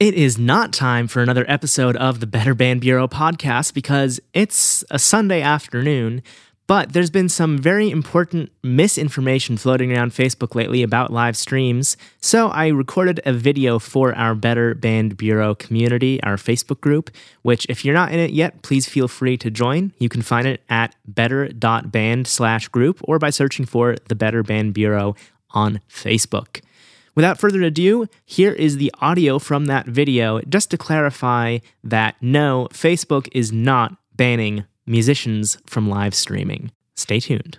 It is not time for another episode of the Better Band Bureau podcast because it's a Sunday afternoon, but there's been some very important misinformation floating around Facebook lately about live streams. So I recorded a video for our Better Band Bureau community, our Facebook group, which if you're not in it yet, please feel free to join. You can find it at better.band slash group or by searching for the Better Band Bureau on Facebook. Without further ado, here is the audio from that video just to clarify that no, Facebook is not banning musicians from live streaming. Stay tuned.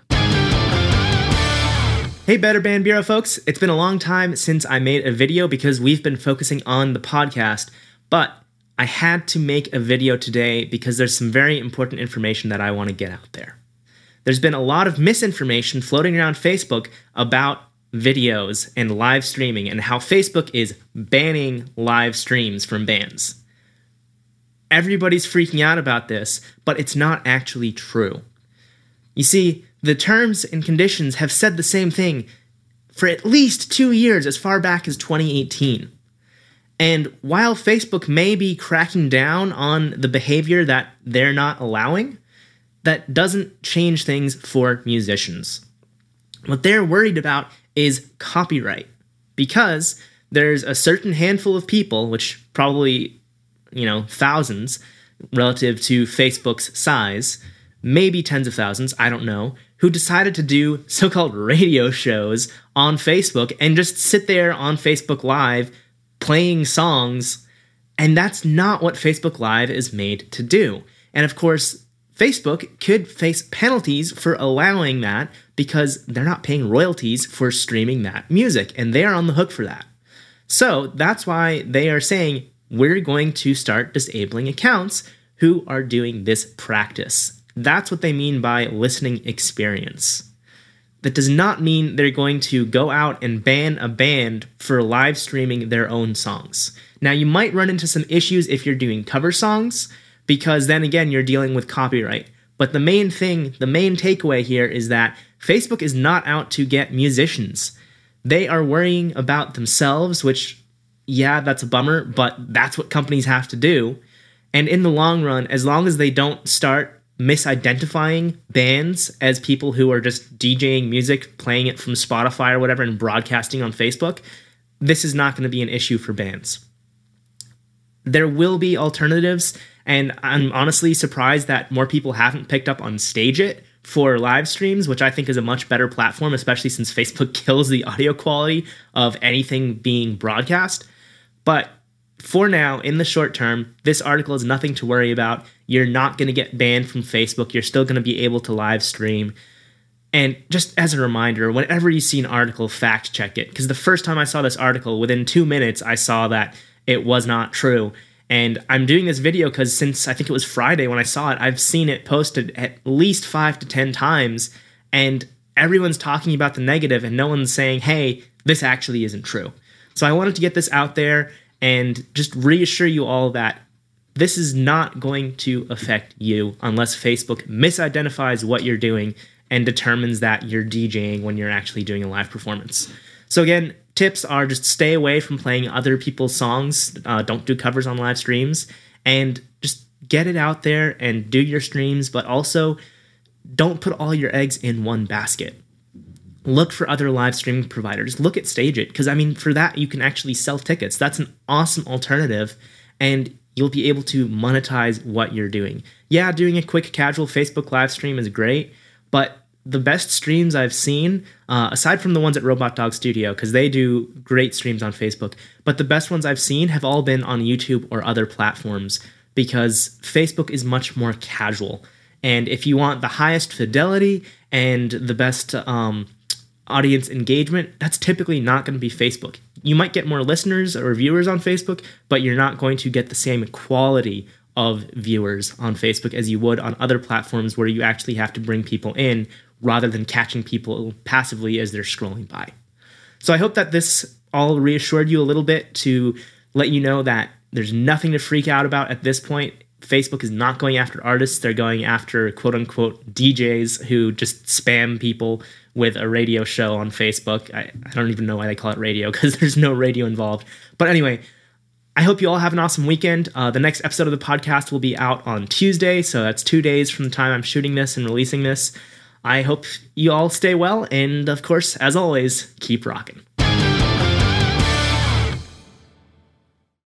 Hey, Better Band Bureau folks. It's been a long time since I made a video because we've been focusing on the podcast, but I had to make a video today because there's some very important information that I want to get out there. There's been a lot of misinformation floating around Facebook about videos and live streaming and how Facebook is banning live streams from bands. Everybody's freaking out about this, but it's not actually true. You see, the terms and conditions have said the same thing for at least two years, as far back as 2018. And while Facebook may be cracking down on the behavior that they're not allowing, that doesn't change things for musicians. What they're worried about is copyright because there's a certain handful of people, which probably, you know, thousands relative to Facebook's size, maybe tens of thousands, I don't know, who decided to do so called radio shows on Facebook and just sit there on Facebook Live playing songs. And that's not what Facebook Live is made to do. And of course, Facebook could face penalties for allowing that because they're not paying royalties for streaming that music, and they are on the hook for that. So that's why they are saying we're going to start disabling accounts who are doing this practice. That's what they mean by listening experience. That does not mean they're going to go out and ban a band for live streaming their own songs. Now, you might run into some issues if you're doing cover songs, because then again, you're dealing with copyright. But the main thing, the main takeaway here is that Facebook is not out to get musicians. They are worrying about themselves, which, yeah, that's a bummer, but that's what companies have to do. And in the long run, as long as they don't start misidentifying bands as people who are just DJing music, playing it from Spotify or whatever, and broadcasting on Facebook, this is not going to be an issue for bands. There will be alternatives, and I'm honestly surprised that more people haven't picked up on StageIt for live streams, which I think is a much better platform, especially since Facebook kills the audio quality of anything being broadcast. But for now, in the short term, this article is nothing to worry about. You're not going to get banned from Facebook. You're still going to be able to live stream. And just as a reminder, whenever you see an article, fact check it. Because the first time I saw this article, within two minutes, I saw that it was not true. And I'm doing this video because since I think it was Friday when I saw it, I've seen it posted at least five to 10 times. And everyone's talking about the negative, and no one's saying, hey, this actually isn't true. So I wanted to get this out there and just reassure you all that this is not going to affect you unless Facebook misidentifies what you're doing and determines that you're DJing when you're actually doing a live performance. So, again, tips are just stay away from playing other people's songs, uh, don't do covers on live streams, and just get it out there and do your streams, but also don't put all your eggs in one basket. Look for other live streaming providers. Look at StageIt because I mean, for that, you can actually sell tickets. That's an awesome alternative, and you'll be able to monetize what you're doing. Yeah, doing a quick casual Facebook live stream is great, but the best streams I've seen, uh, aside from the ones at Robot Dog Studio, because they do great streams on Facebook, but the best ones I've seen have all been on YouTube or other platforms because Facebook is much more casual. And if you want the highest fidelity and the best um, audience engagement, that's typically not going to be Facebook. You might get more listeners or viewers on Facebook, but you're not going to get the same quality of viewers on Facebook as you would on other platforms where you actually have to bring people in rather than catching people passively as they're scrolling by. So I hope that this all reassured you a little bit to let you know that there's nothing to freak out about at this point. Facebook is not going after artists, they're going after quote unquote DJs who just spam people with a radio show on Facebook. I, I don't even know why they call it radio because there's no radio involved. But anyway, I hope you all have an awesome weekend. Uh, the next episode of the podcast will be out on Tuesday, so that's two days from the time I'm shooting this and releasing this. I hope you all stay well, and of course, as always, keep rocking.